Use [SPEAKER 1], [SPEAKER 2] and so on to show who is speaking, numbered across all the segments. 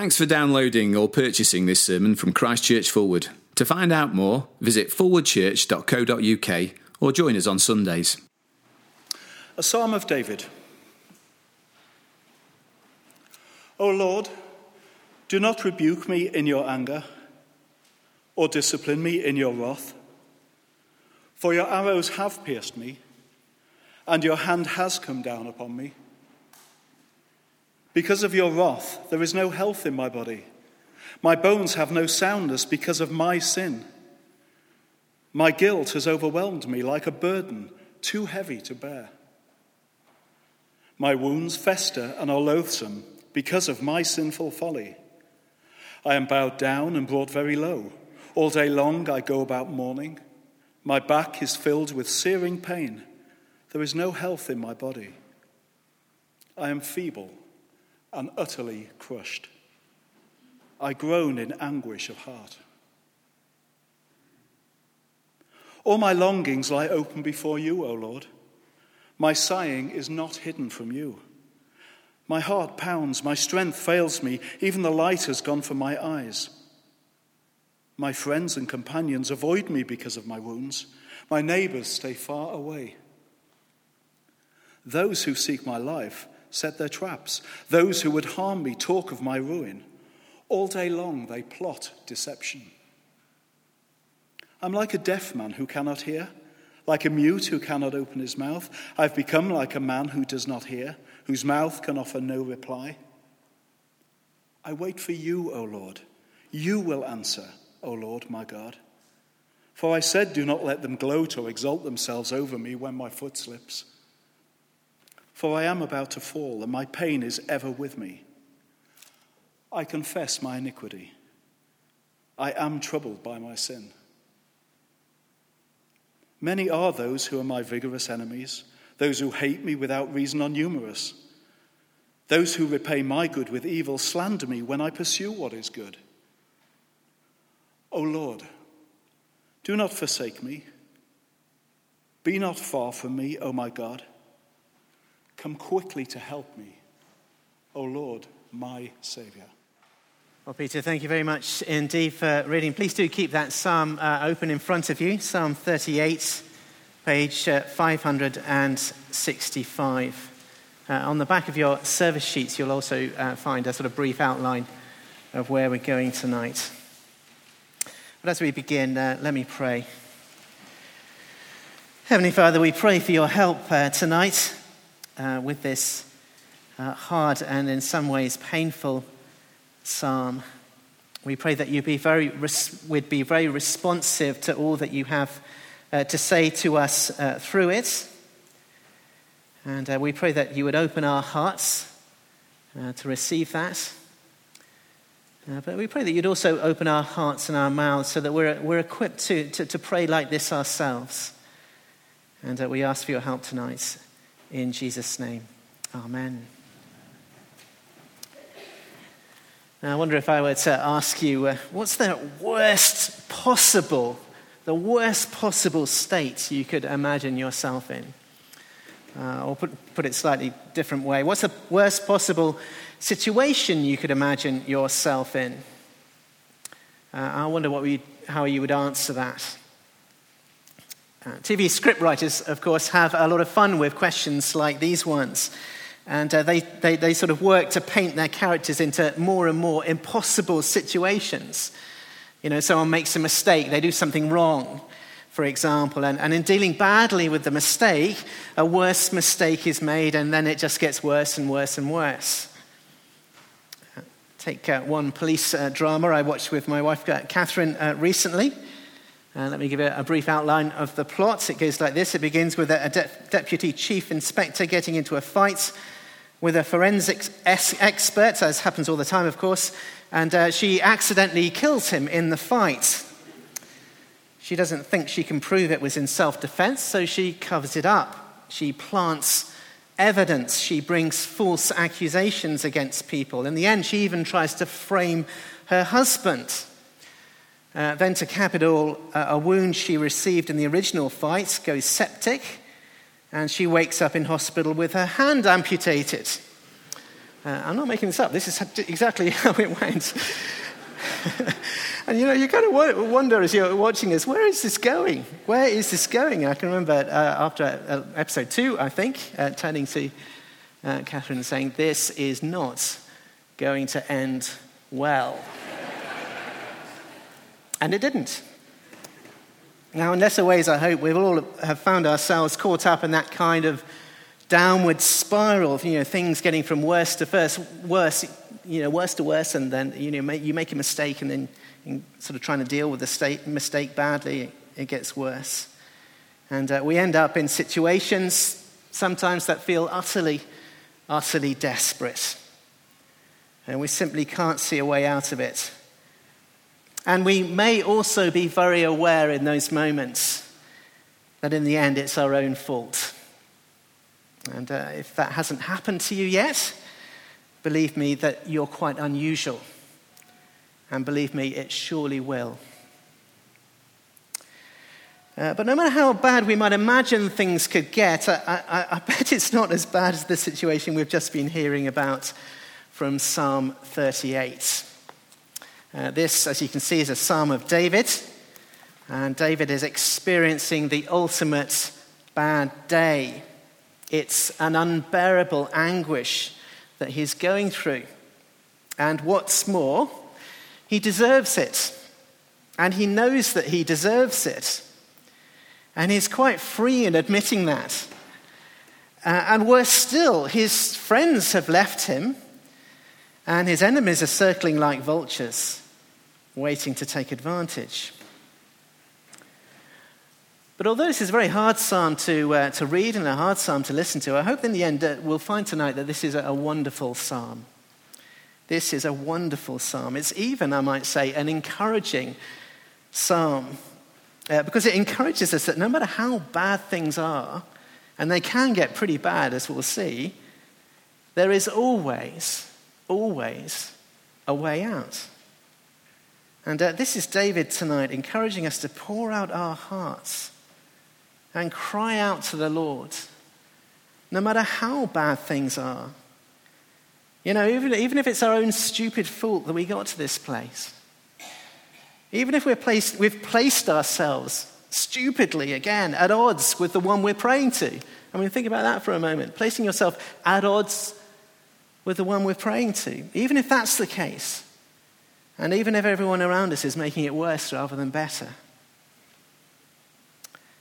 [SPEAKER 1] Thanks for downloading or purchasing this sermon from Christchurch Forward. To find out more, visit forwardchurch.co.uk or join us on Sundays.
[SPEAKER 2] A Psalm of David. O Lord, do not rebuke me in your anger or discipline me in your wrath. For your arrows have pierced me, and your hand has come down upon me. Because of your wrath, there is no health in my body. My bones have no soundness because of my sin. My guilt has overwhelmed me like a burden too heavy to bear. My wounds fester and are loathsome because of my sinful folly. I am bowed down and brought very low. All day long I go about mourning. My back is filled with searing pain. There is no health in my body. I am feeble and utterly crushed. I groan in anguish of heart. All my longings lie open before you, O Lord. My sighing is not hidden from you. My heart pounds, my strength fails me, even the light has gone from my eyes. My friends and companions avoid me because of my wounds. My neighbors stay far away. Those who seek my life set their traps. Those who would harm me talk of my ruin. All day long they plot deception. I'm like a deaf man who cannot hear, like a mute who cannot open his mouth. I've become like a man who does not hear, whose mouth can offer no reply. I wait for you, O Lord. You will answer, O Lord my God. For I said, Do not let them gloat or exalt themselves over me when my foot slips. For I am about to fall, and my pain is ever with me. I confess my iniquity. I am troubled by my sin. Many are those who are my vigorous enemies. Those who hate me without reason are numerous. Those who repay my good with evil slander me when I pursue what is good. O Lord, do not forsake me. Be not far from me, O my God. Come quickly to help me, O Lord, my Saviour.
[SPEAKER 3] Well, Peter, thank you very much indeed for reading. Please do keep that psalm uh, open in front of you Psalm 38, page uh, 565. Uh, on the back of your service sheets, you'll also uh, find a sort of brief outline of where we're going tonight. But as we begin, uh, let me pray. Heavenly Father, we pray for your help uh, tonight uh, with this uh, hard and in some ways painful psalm. We pray that you be very res- would be very responsive to all that you have uh, to say to us uh, through it. And uh, we pray that you would open our hearts uh, to receive that. but we pray that you'd also open our hearts and our mouths so that we're, we're equipped to, to, to pray like this ourselves. And we ask for your help tonight. In Jesus' name, Amen. Now, I wonder if I were to ask you, uh, what's the worst possible, the worst possible state you could imagine yourself in? Uh, or put, put it slightly different way, what's the worst possible situation you could imagine yourself in? Uh, I wonder what we, how you would answer that. Uh, TV scriptwriters, of course, have a lot of fun with questions like these ones. And uh, they, they, they sort of work to paint their characters into more and more impossible situations. You know, someone makes a mistake, they do something wrong, for example, and, and in dealing badly with the mistake, a worse mistake is made, and then it just gets worse and worse and worse. Uh, take uh, one police uh, drama I watched with my wife Catherine recently. Uh, let me give a, a, brief outline of the plot. It goes like this it begins with a, a de- deputy chief inspector getting into a fight with a forensics es- expert, as happens all the time, of course, and uh, she accidentally kills him in the fight. She doesn't think she can prove it was in self defense, so she covers it up. She plants evidence. She brings false accusations against people. In the end, she even tries to frame her husband. Uh, then, to cap it all, uh, a wound she received in the original fight goes septic, and she wakes up in hospital with her hand amputated. Uh, I'm not making this up. This is exactly how it went. and you know, you kind of wonder as you're watching this, where is this going? Where is this going? I can remember uh, after uh, episode two, I think, uh, turning to Catherine and saying, This is not going to end well. And it didn't. Now, in lesser ways, I hope we've all have found ourselves caught up in that kind of downward spiral of you know, things getting from worse to first, worse, you know, worse to worse, and then you, know, you make a mistake, and then sort of trying to deal with the state, mistake badly, it gets worse. And uh, we end up in situations sometimes that feel utterly, utterly desperate. And we simply can't see a way out of it. And we may also be very aware in those moments that in the end it's our own fault. And uh, if that hasn't happened to you yet, believe me that you're quite unusual. And believe me, it surely will. Uh, but no matter how bad we might imagine things could get, I, I, I bet it's not as bad as the situation we've just been hearing about from Psalm 38. Uh, this, as you can see, is a psalm of David. And David is experiencing the ultimate bad day. It's an unbearable anguish that he's going through. And what's more, he deserves it. And he knows that he deserves it. And he's quite free in admitting that. Uh, and worse still, his friends have left him, and his enemies are circling like vultures waiting to take advantage. But although this is a very hard psalm to, uh, to read and a hard psalm to listen to, I hope in the end uh, we'll find tonight that this is a, wonderful psalm. This is a wonderful psalm. It's even, I might say, an encouraging psalm uh, because it encourages us that no matter how bad things are, and they can get pretty bad as we'll see, there is always, always a way out. And uh, this is David tonight encouraging us to pour out our hearts and cry out to the Lord, no matter how bad things are. You know, even, even if it's our own stupid fault that we got to this place, even if we're placed, we've placed ourselves stupidly again at odds with the one we're praying to. I mean, think about that for a moment. Placing yourself at odds with the one we're praying to. Even if that's the case, and even if everyone around us is making it worse rather than better.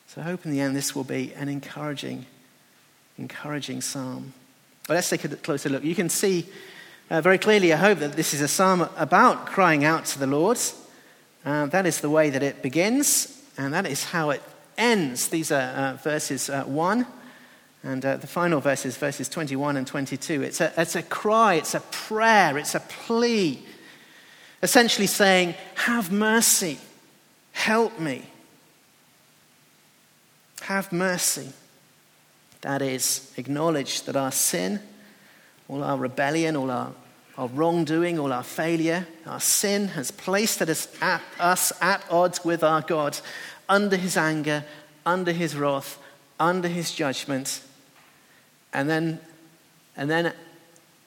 [SPEAKER 3] So I hope in the end this will be an encouraging, encouraging psalm. But let's take a closer look. You can see uh, very clearly, I hope, that this is a psalm about crying out to the Lord. Uh, that is the way that it begins, and that is how it ends. These are uh, verses uh, 1, and uh, the final verses, verses 21 and 22. It's a, it's a cry, it's a prayer, it's a plea essentially saying, Have mercy, help me. Have mercy. That is, acknowledge that our sin, all our rebellion, all our, our wrongdoing, all our failure, our sin has placed us at, us at odds with our God, under his anger, under his wrath, under his judgment. And then, and then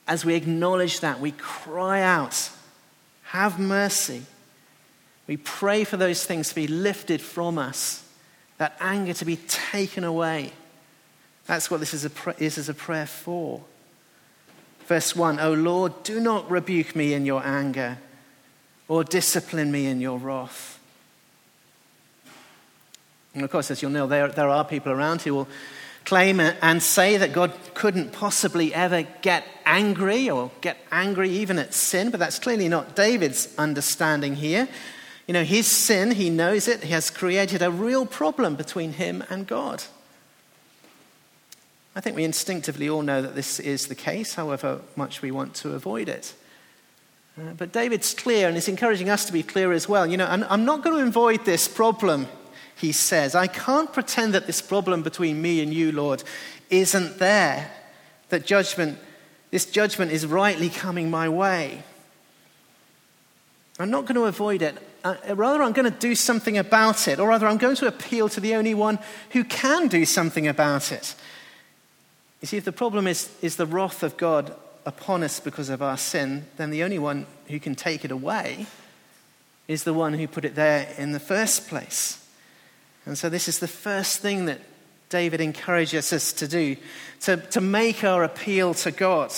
[SPEAKER 3] as we acknowledge that, we cry out have mercy. We pray for those things to be lifted from us, that anger to be taken away. That's what this is, a, is as a prayer for. Verse 1 O Lord, do not rebuke me in your anger or discipline me in your wrath. And of course, as you'll know, there, there are people around who will claim and say that God couldn't possibly ever get angry or get angry even at sin, but that's clearly not David's understanding here. You know, his sin, he knows it, he has created a real problem between him and God. I think we instinctively all know that this is the case, however much we want to avoid it. Uh, but David's clear and is encouraging us to be clear as well. You know, I'm, I'm not going to avoid this problem he says, I can't pretend that this problem between me and you, Lord, isn't there. That judgment, this judgment is rightly coming my way. I'm not going to avoid it. Uh, rather, I'm going to do something about it, or rather, I'm going to appeal to the only one who can do something about it. You see, if the problem is, is the wrath of God upon us because of our sin, then the only one who can take it away is the one who put it there in the first place. And so, this is the first thing that David encourages us to do to, to make our appeal to God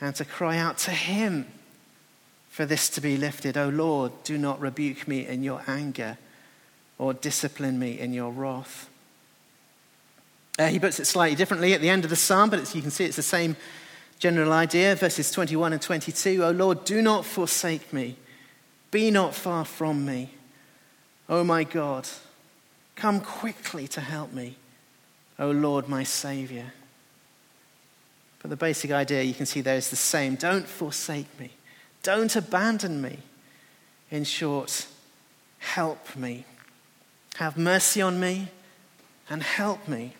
[SPEAKER 3] and to cry out to Him for this to be lifted. O oh Lord, do not rebuke me in your anger or discipline me in your wrath. Uh, he puts it slightly differently at the end of the psalm, but you can see it's the same general idea. Verses 21 and 22 O Lord, do not forsake me, be not far from me. O my God, come quickly to help me. O Lord, my Savior. But the basic idea you can see there is the same. Don't forsake me. Don't abandon me. In short, help me. Have mercy on me and help me.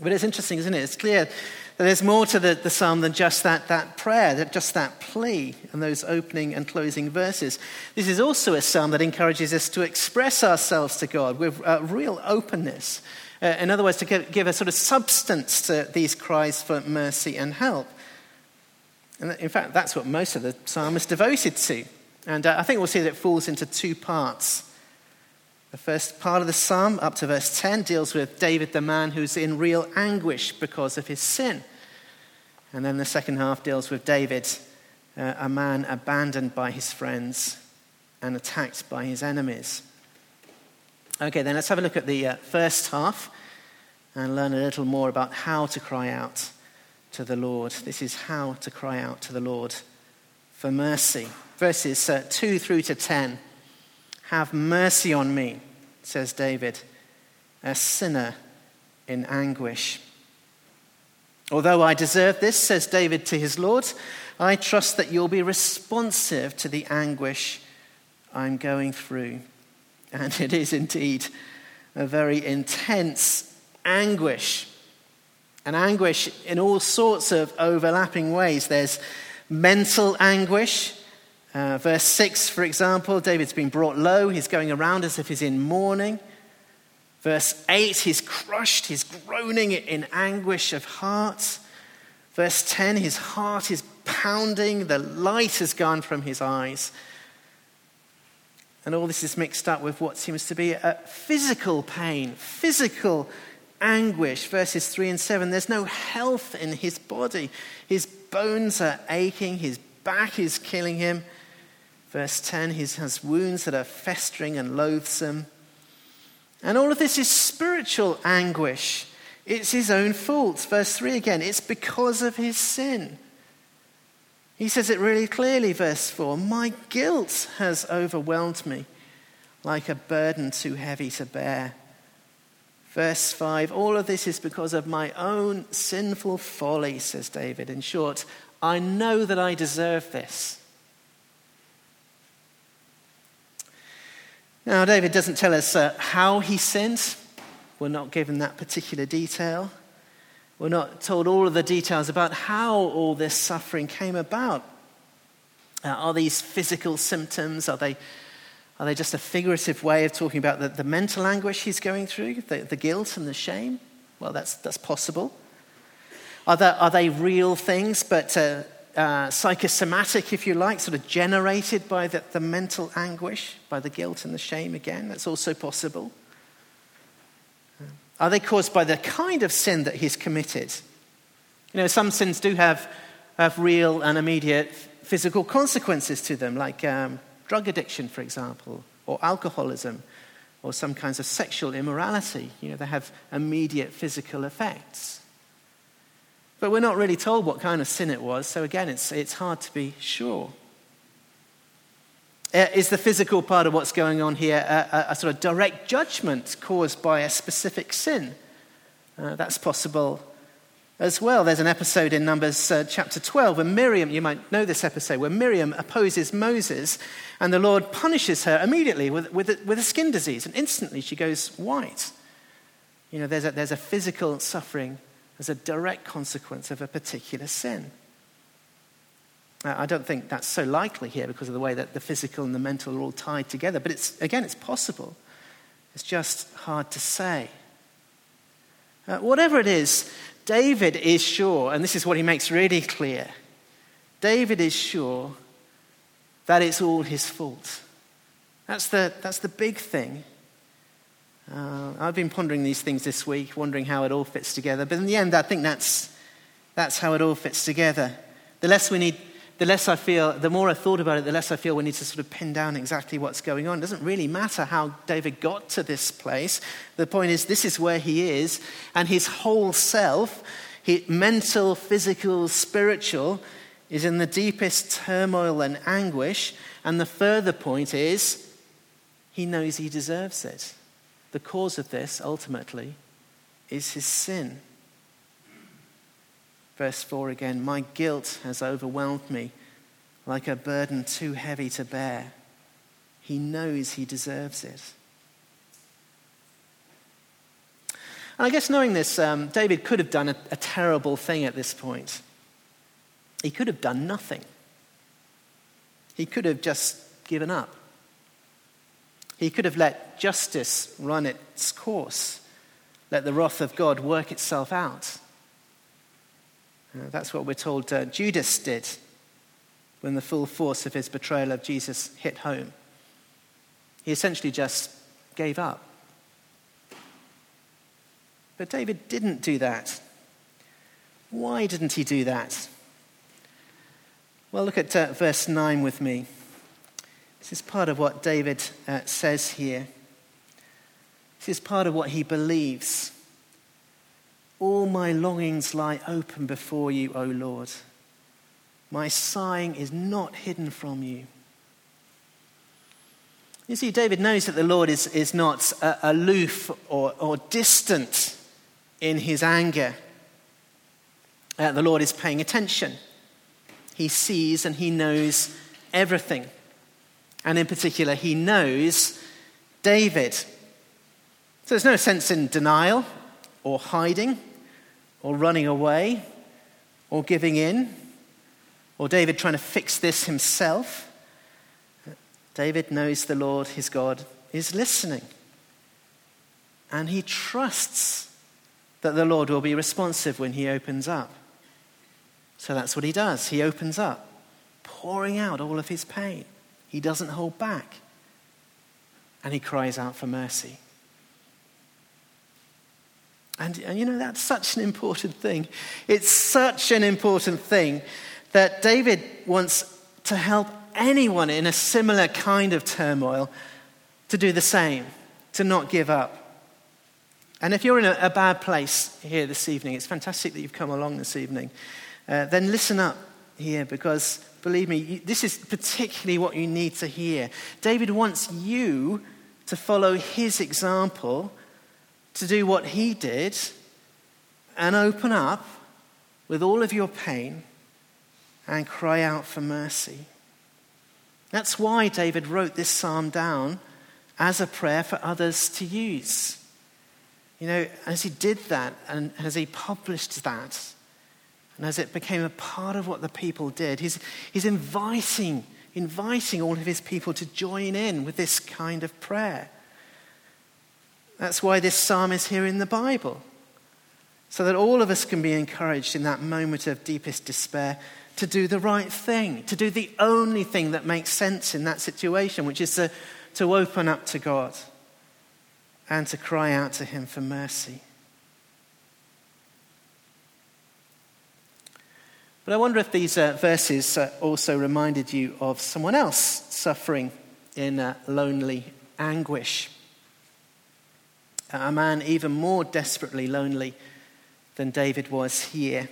[SPEAKER 3] But it's interesting, isn't it? It's clear that there's more to the, the psalm than just that, that prayer, that just that plea and those opening and closing verses. This is also a psalm that encourages us to express ourselves to God with uh, real openness. Uh, in other words, to give, give, a sort of substance to these cries for mercy and help. And in fact, that's what most of the psalm is devoted to. And uh, I think we'll see that it falls into two parts. The first part of the psalm, up to verse 10, deals with David, the man who's in real anguish because of his sin. And then the second half deals with David, uh, a man abandoned by his friends and attacked by his enemies. Okay, then let's have a look at the uh, first half and learn a little more about how to cry out to the Lord. This is how to cry out to the Lord for mercy. Verses uh, 2 through to 10. Have mercy on me, says David, a sinner in anguish. Although I deserve this, says David to his Lord, I trust that you'll be responsive to the anguish I'm going through. And it is indeed a very intense anguish. An anguish in all sorts of overlapping ways. There's mental anguish, uh, verse 6, for example, David's been brought low. He's going around as if he's in mourning. Verse 8, he's crushed, he's groaning in anguish of heart. Verse 10, his heart is pounding, the light has gone from his eyes. And all this is mixed up with what seems to be a physical pain, physical anguish. Verses 3 and 7 there's no health in his body. His bones are aching, his back is killing him. Verse 10, he has wounds that are festering and loathsome. And all of this is spiritual anguish. It's his own fault. Verse 3 again, it's because of his sin. He says it really clearly, verse 4 My guilt has overwhelmed me like a burden too heavy to bear. Verse 5 All of this is because of my own sinful folly, says David. In short, I know that I deserve this. Now, David doesn't tell us uh, how he sinned. We're not given that particular detail. We're not told all of the details about how all this suffering came about. Uh, are these physical symptoms? Are they, are they just a figurative way of talking about the, the mental anguish he's going through, the, the guilt and the shame? Well, that's, that's possible. Are, there, are they real things, but uh, uh, psychosomatic, if you like, sort of generated by the, the mental anguish, by the guilt and the shame again. That's also possible. Are they caused by the kind of sin that he's committed? You know, some sins do have, have real and immediate physical consequences to them, like um, drug addiction, for example, or alcoholism, or some kinds of sexual immorality. You know, they have immediate physical effects. But we're not really told what kind of sin it was, so again, it's, it's hard to be sure. Uh, is the physical part of what's going on here a, a, a sort of direct judgment caused by a specific sin? Uh, that's possible as well. There's an episode in Numbers uh, chapter 12 where Miriam, you might know this episode, where Miriam opposes Moses and the Lord punishes her immediately with, with, a, with a skin disease, and instantly she goes white. You know, there's a, there's a physical suffering as a direct consequence of a particular sin. I don't think that's so likely here because of the way that the physical and the mental are all tied together. But it's, again, it's possible. It's just hard to say. Uh, whatever it is, David is sure, and this is what he makes really clear David is sure that it's all his fault. That's the, that's the big thing. Uh, I've been pondering these things this week, wondering how it all fits together. But in the end, I think that's, that's how it all fits together. The less we need, the less I feel, the more I thought about it, the less I feel we need to sort of pin down exactly what's going on. It doesn't really matter how David got to this place. The point is, this is where he is, and his whole self, mental, physical, spiritual, is in the deepest turmoil and anguish. And the further point is, he knows he deserves it. The cause of this, ultimately, is his sin. Verse 4 again My guilt has overwhelmed me like a burden too heavy to bear. He knows he deserves it. And I guess knowing this, um, David could have done a, a terrible thing at this point. He could have done nothing. He could have just given up. He could have let justice run its course, let the wrath of God work itself out. Uh, that's what we're told uh, Judas did when the full force of his betrayal of Jesus hit home. He essentially just gave up. But David didn't do that. Why didn't he do that? Well, look at uh, verse 9 with me. This is part of what David uh, says here. This is part of what he believes. All my longings lie open before you, O Lord. My sighing is not hidden from you. You see, David knows that the Lord is, is not uh, aloof or, or distant in his anger. Uh, the Lord is paying attention. He sees and he knows everything. And in particular, he knows David. So there's no sense in denial or hiding or running away or giving in or David trying to fix this himself. David knows the Lord, his God, is listening. And he trusts that the Lord will be responsive when he opens up. So that's what he does. He opens up, pouring out all of his pain. He doesn't hold back. And he cries out for mercy. And, and, you know, that's such an important thing. It's such an important thing that David wants to help anyone in a similar kind of turmoil to do the same, to not give up. And if you're in a, a bad place here this evening, it's fantastic that you've come along this evening, uh, then listen up here because believe me, this is particularly what you need to hear. David wants you to follow his example to do what he did and open up with all of your pain and cry out for mercy. That's why David wrote this psalm down as a prayer for others to use. You know, as he did that and as he published that, and as it became a part of what the people did, he's, he's inviting, inviting all of his people to join in with this kind of prayer. That's why this psalm is here in the Bible. So that all of us can be encouraged in that moment of deepest despair to do the right thing, to do the only thing that makes sense in that situation, which is to, to open up to God and to cry out to Him for mercy. But I wonder if these uh, verses uh, also reminded you of someone else suffering in uh, lonely anguish a man even more desperately lonely than David was here.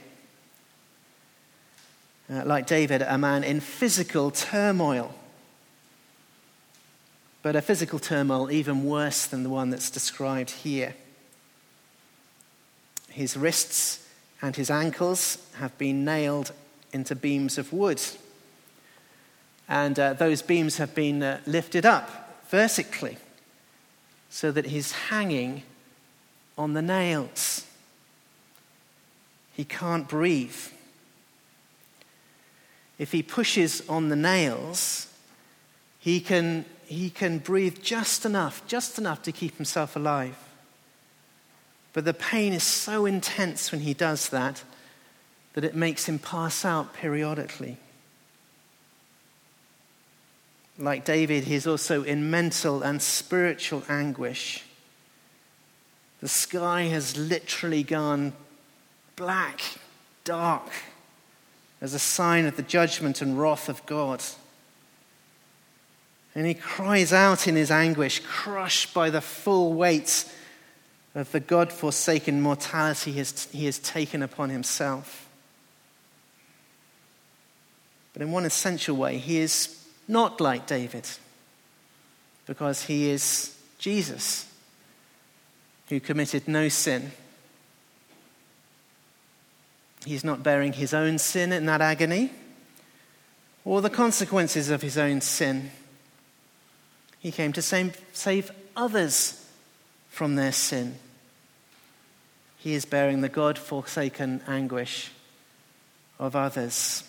[SPEAKER 3] Uh, like David, a man in physical turmoil. But a physical turmoil even worse than the one that's described here. His wrists and his ankles have been nailed into beams of wood. And uh, those beams have been uh, lifted up vertically so that he's hanging on the nails. He can't breathe. If he pushes on the nails, he can, he can breathe just enough, just enough to keep himself alive. But the pain is so intense when he does that that it makes him pass out periodically. Like David, he's also in mental and spiritual anguish. The sky has literally gone black, dark, as a sign of the judgment and wrath of God. And he cries out in his anguish, crushed by the full weight of the God forsaken mortality he has taken upon himself. But in one essential way, he is not like David because he is Jesus who committed no sin. He's not bearing his own sin in that agony or the consequences of his own sin. He came to save, save others from their sin. He is bearing the God forsaken anguish of others.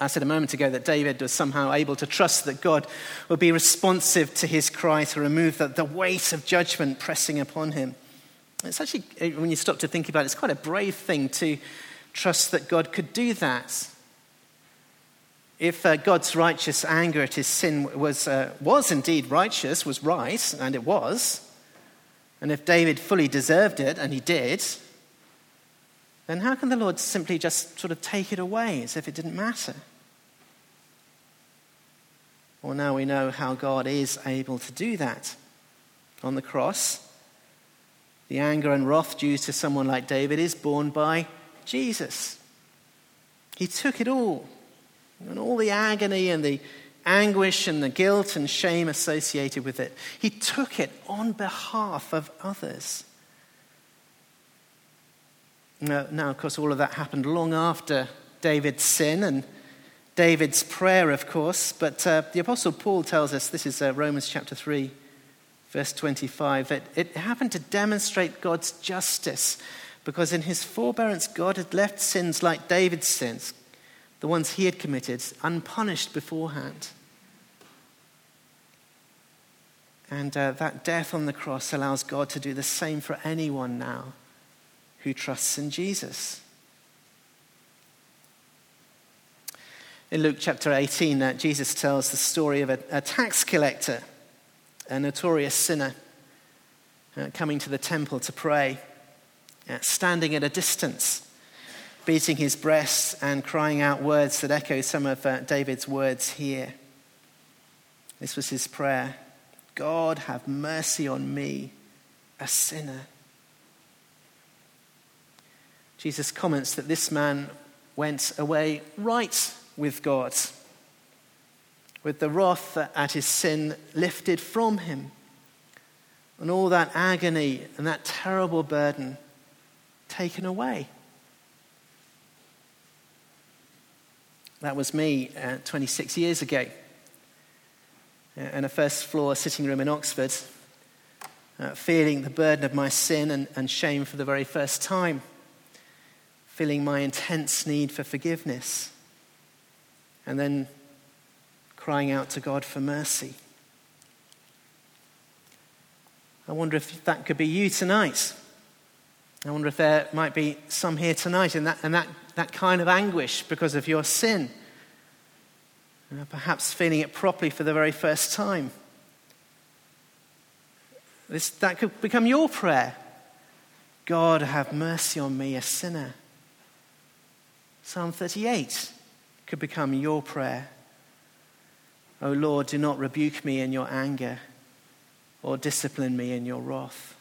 [SPEAKER 3] I said a moment ago that David was somehow able to trust that God would be responsive to his cry to remove the, the weight of judgment pressing upon him. It's actually, when you stop to think about it, it's quite a brave thing to trust that God could do that. If uh, God's righteous anger at his sin was, uh, was indeed righteous, was right, and it was, and if David fully deserved it, and he did, then how can the Lord simply just sort of take it away as if it didn't matter? Well, now we know how God is able to do that. On the cross, the anger and wrath due to someone like David is borne by Jesus. He took it all and all the agony and the anguish and the guilt and shame associated with it. He took it on behalf of others. Now, now, of course, all of that happened long after David's sin and David's prayer, of course. But uh, the Apostle Paul tells us this is uh, Romans chapter 3, verse 25 that it happened to demonstrate God's justice because in his forbearance, God had left sins like David's sins the ones he had committed, unpunished beforehand. And uh, that death on the cross allows God to do the same for anyone now who trusts in Jesus. In Luke chapter 18, uh, Jesus tells the story of a, a, tax collector, a notorious sinner, uh, coming to the temple to pray, uh, standing at a distance beating his breast and crying out words that echo some of uh, David's words here. This was his prayer God, have mercy on me, a sinner. Jesus comments that this man went away right with God, with the wrath at his sin lifted from him, and all that agony and that terrible burden taken away. That was me uh, 26 years ago in a first floor sitting room in Oxford, uh, feeling the burden of my sin and, and shame for the very first time, feeling my intense need for forgiveness, and then crying out to God for mercy. I wonder if that could be you tonight. I wonder if there might be some here tonight in that, in that, that kind of anguish because of your sin. Perhaps feeling it properly for the very first time. This, that could become your prayer. God, have mercy on me, a sinner. Psalm 38 could become your prayer. O Lord, do not rebuke me in your anger or discipline me in your wrath.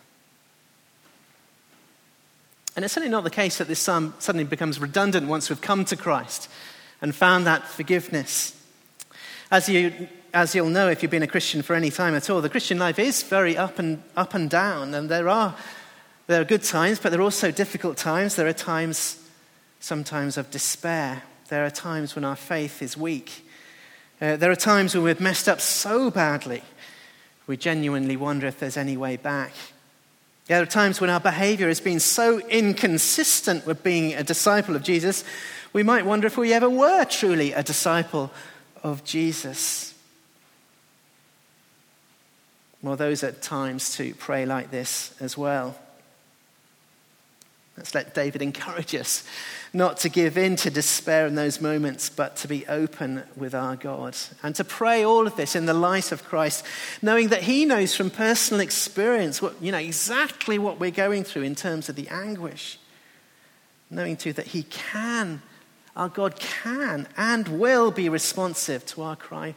[SPEAKER 3] And it's certainly not the case that this psalm suddenly becomes redundant once we've come to Christ and found that forgiveness. As, you, as you'll know if you've been a Christian for any time at all, the Christian life is very up and, up and down, and there are, there are good times, but there are also difficult times. There are times, sometimes, of despair. There are times when our faith is weak. Uh, there are times when we've messed up so badly, we genuinely wonder if there's any way back. There are times when our behavior has been so inconsistent with being a disciple of Jesus, we might wonder if we ever were truly a disciple of Jesus. Well, those are times to pray like this as well. Let's let David encourage us not to give in to despair in those moments, but to be open with our God. And to pray all of this in the light of Christ, knowing that He knows from personal experience what, you know, exactly what we're going through in terms of the anguish. Knowing too that He can, our God can and will be responsive to our cry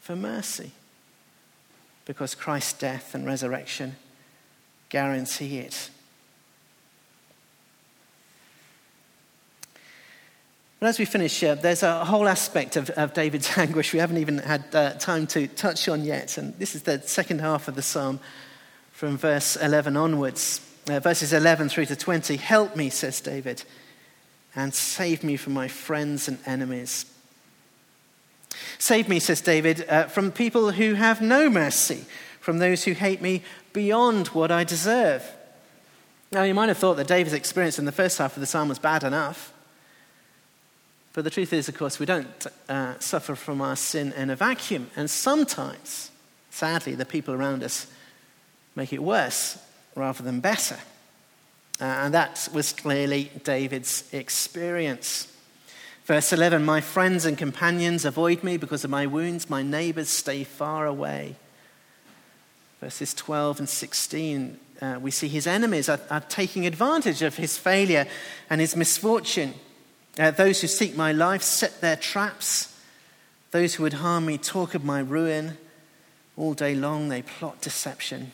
[SPEAKER 3] for mercy. Because Christ's death and resurrection guarantee it. But as we finish, uh, there's a whole aspect of, of David's anguish we haven't even had uh, time to touch on yet. And this is the second half of the psalm from verse 11 onwards. Uh, verses 11 through to 20. Help me, says David, and save me from my friends and enemies. Save me, says David, uh, from people who have no mercy, from those who hate me beyond what I deserve. Now, you might have thought that David's experience in the first half of the psalm was bad enough. But the truth is, of course, we don't uh, suffer from our sin in a vacuum. And sometimes, sadly, the people around us make it worse rather than better. Uh, and that was clearly David's experience. Verse 11 My friends and companions avoid me because of my wounds, my neighbors stay far away. Verses 12 and 16, uh, we see his enemies are, are taking advantage of his failure and his misfortune. Uh, those who seek my life set their traps. Those who would harm me talk of my ruin. All day long they plot deception.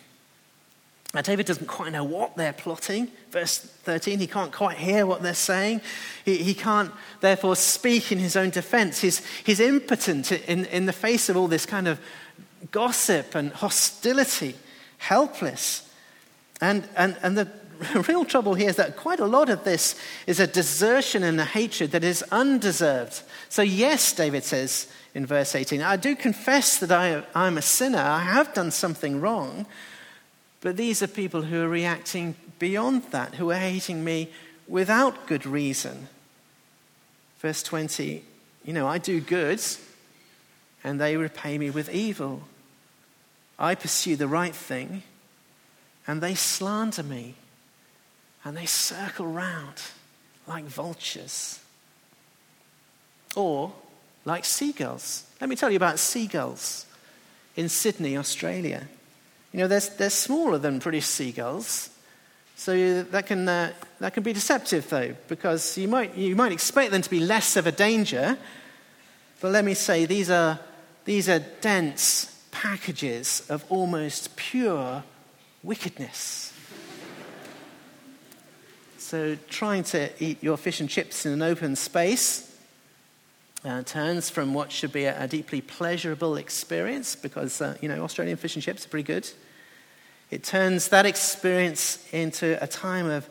[SPEAKER 3] Now, David doesn't quite know what they're plotting. Verse 13, he can't quite hear what they're saying. He, he can't, therefore, speak in his own defense. He's, he's impotent in, in the face of all this kind of gossip and hostility, helpless. And, and, and the real trouble here is that quite a lot of this is a desertion and a hatred that is undeserved. So, yes, David says in verse 18, I do confess that I, I'm a sinner. I have done something wrong. But these are people who are reacting beyond that, who are hating me without good reason. Verse 20, you know, I do good and they repay me with evil. I pursue the right thing and they slander me and they circle round like vultures or like seagulls. Let me tell you about seagulls in Sydney, Australia. You know, they're, they're smaller than British seagulls, so that can, uh, that can be deceptive, though, because you might, you might expect them to be less of a danger. But let me say, these are, these are dense packages of almost pure wickedness. So, trying to eat your fish and chips in an open space uh, turns from what should be a, a deeply pleasurable experience because, uh, you know, Australian fish and chips are pretty good. It turns that experience into a time of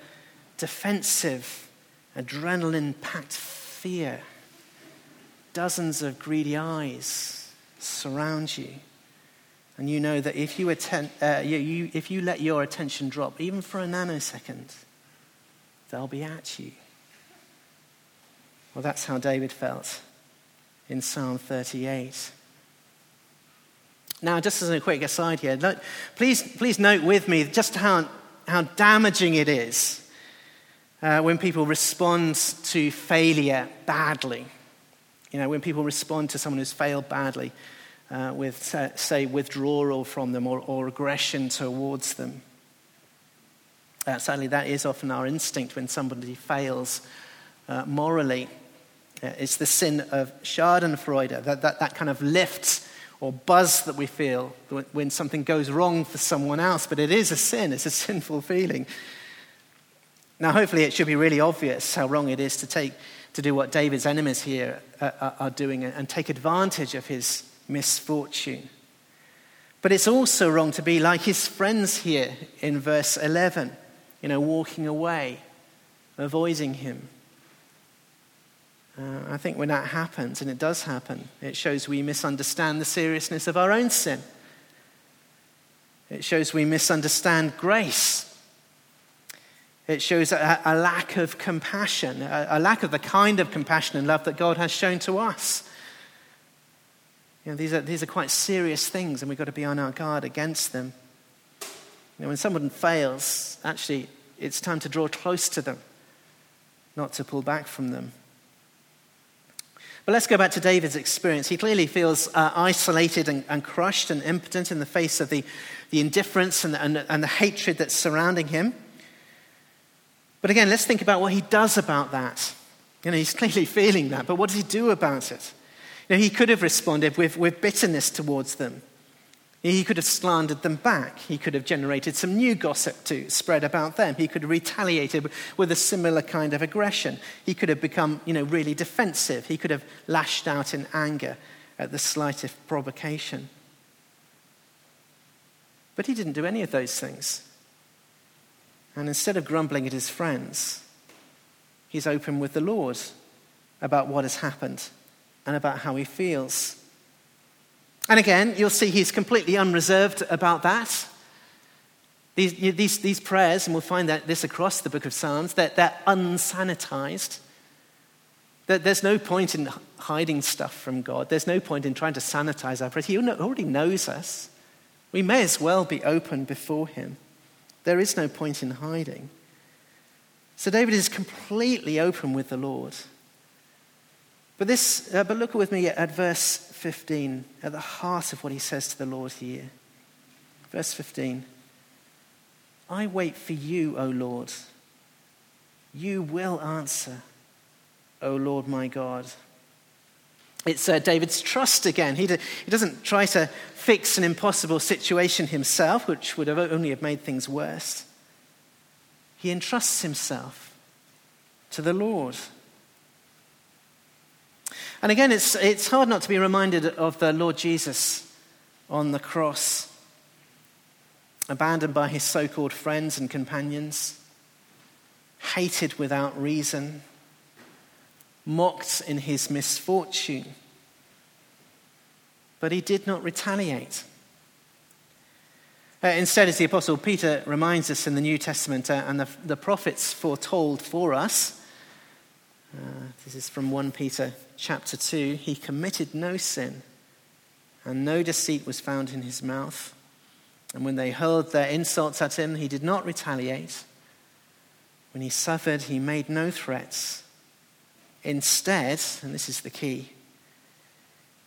[SPEAKER 3] defensive, adrenaline packed fear. Dozens of greedy eyes surround you. And you know that if you, atten- uh, you, you, if you let your attention drop, even for a nanosecond, they'll be at you. Well, that's how David felt in Psalm 38. Now, just as a quick aside here, please, please note with me just how, how damaging it is uh, when people respond to failure badly. You know, when people respond to someone who's failed badly uh, with, uh, say, withdrawal from them or, or aggression towards them. Uh, sadly, that is often our instinct when somebody fails uh, morally. Uh, it's the sin of Schadenfreude, that, that, that kind of lift or buzz that we feel when something goes wrong for someone else. But it is a sin, it's a sinful feeling. Now, hopefully, it should be really obvious how wrong it is to, take, to do what David's enemies here are, are doing and take advantage of his misfortune. But it's also wrong to be like his friends here in verse 11 you know, walking away, avoiding him. Uh, I think when that happens, and it does happen, it shows we misunderstand the seriousness of our own sin. It shows we misunderstand grace. It shows a, a lack of compassion, a, a lack of the kind of compassion and love that God has shown to us. You know, these, are, these are quite serious things, and we've got to be on our guard against them. You know, when someone fails, actually, it's time to draw close to them, not to pull back from them. But let's go back to David's experience. He clearly feels uh, isolated and, and, crushed and impotent in the face of the, the indifference and, and, and the hatred that's surrounding him. But again, let's think about what he does about that. You know, he's clearly feeling that, but what does he do about it? You know, he could have responded with, with bitterness towards them. He could have slandered them back. He could have generated some new gossip to spread about them. He could have retaliated with a similar kind of aggression. He could have become, you know, really defensive. He could have lashed out in anger at the slightest provocation. But he didn't do any of those things. And instead of grumbling at his friends, he's open with the Lord about what has happened and about how he feels. And again, you'll see he's completely unreserved about that. These, these, these prayers, and we'll find that this across the book of Psalms, that they're unsanitized. That there's no point in hiding stuff from God. There's no point in trying to sanitize our prayers. He already knows us. We may as well be open before him. There is no point in hiding. So David is completely open with the Lord. But, this, uh, but look with me at verse 15, at the heart of what he says to the Lord here. Verse 15 I wait for you, O Lord. You will answer, O Lord my God. It's uh, David's trust again. He, he doesn't try to fix an impossible situation himself, which would have only have made things worse. He entrusts himself to the Lord. And again, it's, it's hard not to be reminded of the Lord Jesus on the cross, abandoned by his so called friends and companions, hated without reason, mocked in his misfortune. But he did not retaliate. Uh, instead, as the Apostle Peter reminds us in the New Testament, uh, and the, the prophets foretold for us, uh, this is from 1 Peter chapter 2. He committed no sin, and no deceit was found in his mouth. And when they hurled their insults at him, he did not retaliate. When he suffered, he made no threats. Instead, and this is the key,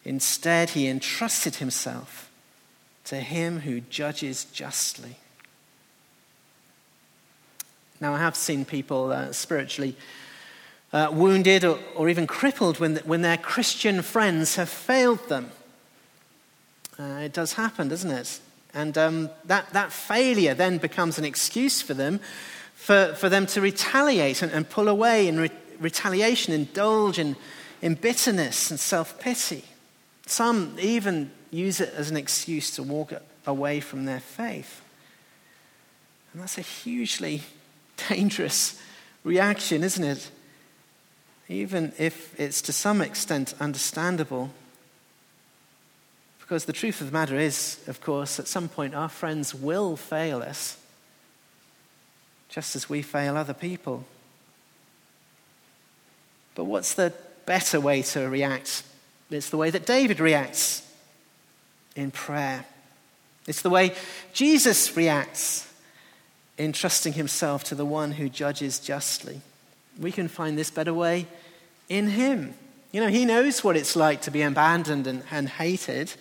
[SPEAKER 3] instead he entrusted himself to him who judges justly. Now, I have seen people uh, spiritually uh, wounded or, or, even crippled when, when their Christian friends have failed them. Uh, it does happen, doesn't it? And um, that, that failure then becomes an excuse for them for, for them to retaliate and, and pull away in re- retaliation, indulge in, in bitterness and self pity. Some even use it as an excuse to walk away from their faith. And that's a hugely dangerous reaction, isn't it? Even if it's to some extent understandable. Because the truth of the matter is, of course, at some point our friends will fail us, just as we fail other people. But what's the better way to react? It's the way that David reacts in prayer. It's the way Jesus reacts in trusting himself to the one who judges justly. We can find this better way in Him. You know, He knows what it's like to be abandoned and, and hated.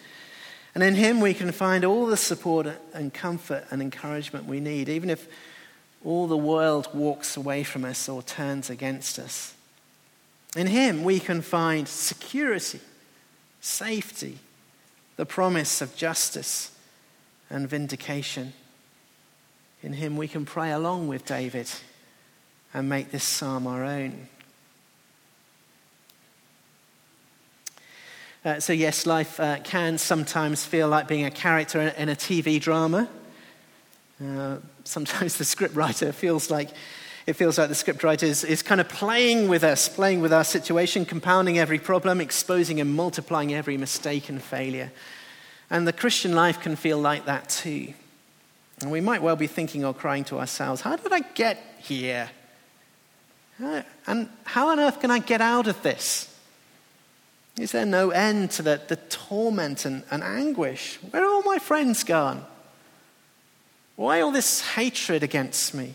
[SPEAKER 3] And in Him, we can find all the support and comfort and encouragement we need, even if all the world walks away from us or turns against us. In Him, we can find security, safety, the promise of justice and vindication. In Him, we can pray along with David and make this psalm our own. Uh, so, yes, life uh, can sometimes feel like being a character in a TV drama. Uh, sometimes the scriptwriter feels like it feels like the scriptwriter is, is kind of playing with us, playing with our situation, compounding every problem, exposing and multiplying every mistake and failure. And the Christian life can feel like that too. And we might well be thinking or crying to ourselves, how did I get here? And how on earth can I get out of this? Is there no end to the, the torment and, and anguish? Where are all my friends gone? Why all this hatred against me?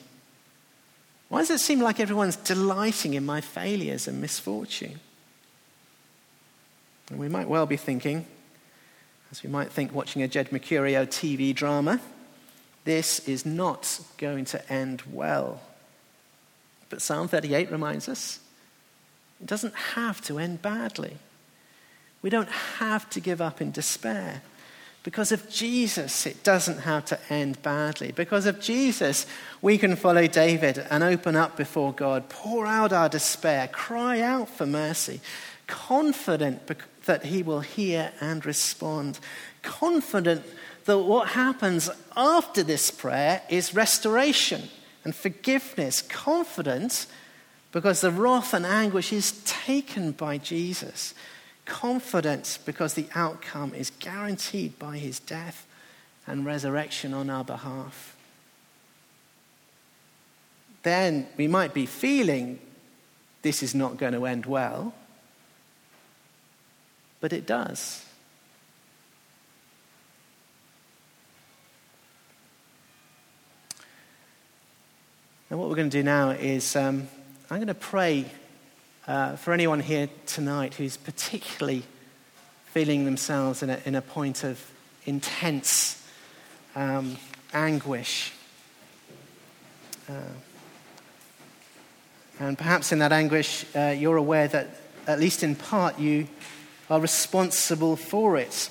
[SPEAKER 3] Why does it seem like everyone's delighting in my failures and misfortune? And we might well be thinking, as we might think watching a Jed Mercurio TV drama, this is not going to end well. But Psalm 38 reminds us it doesn't have to end badly. We don't have to give up in despair. Because of Jesus, it doesn't have to end badly. Because of Jesus, we can follow David and open up before God, pour out our despair, cry out for mercy, confident that He will hear and respond, confident that what happens after this prayer is restoration and forgiveness, confident because the wrath and anguish is taken by Jesus, confident because the outcome is guaranteed by his death and resurrection on our behalf. Then we might be feeling this is not going to end well, but it does. And what we're going to do now is um, I'm going to pray uh, for anyone here tonight who's particularly feeling themselves in a, in a point of intense um, anguish. Uh, and perhaps in that anguish, uh, you're aware that, at least in part, you are responsible for it.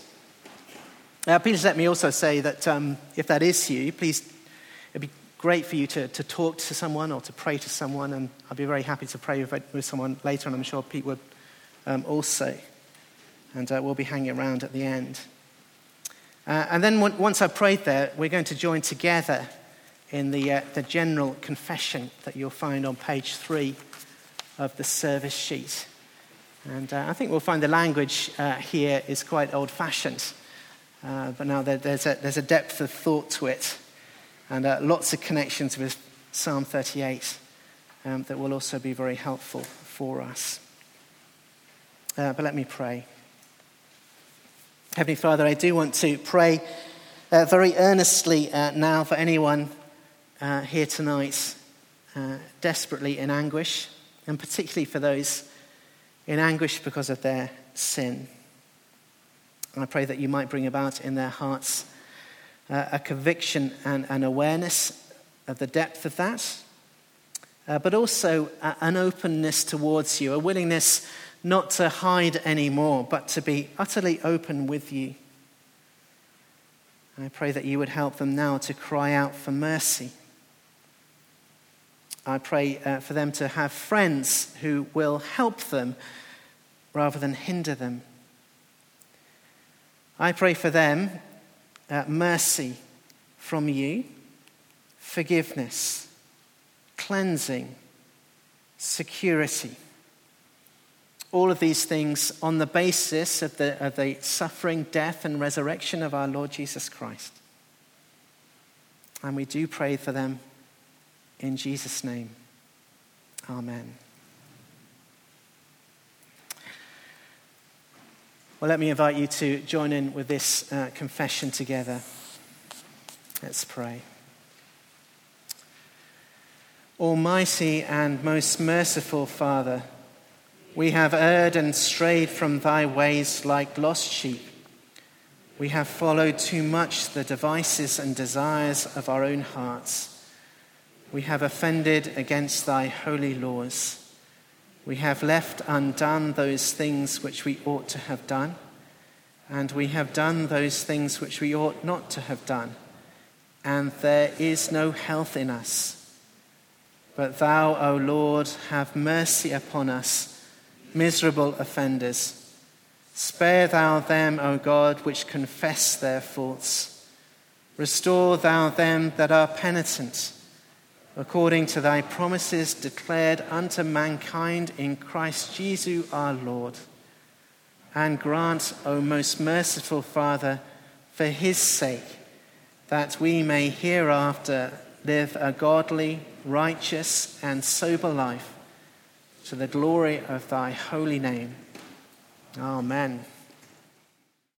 [SPEAKER 3] Now, please let me also say that um, if that is you, please, it'd be great for you to, to talk to someone or to pray to someone, and I'll be very happy to pray with, with someone later, and I'm sure Pete would um, also. And uh, we'll be hanging around at the end. Uh, and then once I've prayed there, we're going to join together in the, uh, the general confession that you'll find on page three of the service sheet. And uh, I think we'll find the language uh, here is quite old fashioned, uh, but now there, there's, a, there's a depth of thought to it and uh, lots of connections with Psalm 38 um, that will also be very helpful for us. Uh, but let me pray. Heavenly Father, I do want to pray uh, very earnestly uh, now for anyone uh, here tonight uh, desperately in anguish, and particularly for those in anguish because of their sin. And I pray that you might bring about in their hearts uh, a conviction and an awareness of the depth of that, uh, but also an openness towards you, a willingness not to hide anymore, but to be utterly open with you. I pray that you would help them now to cry out for mercy. I pray uh, for them to have friends who will help them rather than hinder them. I pray for them uh, mercy from you, forgiveness, cleansing, security. All of these things on the basis of the, of the suffering, death, and resurrection of our Lord Jesus Christ. And we do pray for them in Jesus' name. Amen. Well, let me invite you to join in with this uh, confession together. Let's pray. Almighty and most merciful Father, we have erred and strayed from thy ways like lost sheep. We have followed too much the devices and desires of our own hearts. We have offended against thy holy laws. We have left undone those things which we ought to have done, and we have done those things which we ought not to have done, and there is no health in us. But thou, O Lord, have mercy upon us, miserable offenders. Spare thou them, O God, which confess their faults. Restore thou them that are penitent according to thy promises declared unto mankind in Christ Jesus our Lord. And grant, O most merciful Father, for his sake, that we may hereafter live a godly, righteous, and sober life to the glory of thy holy name. Amen.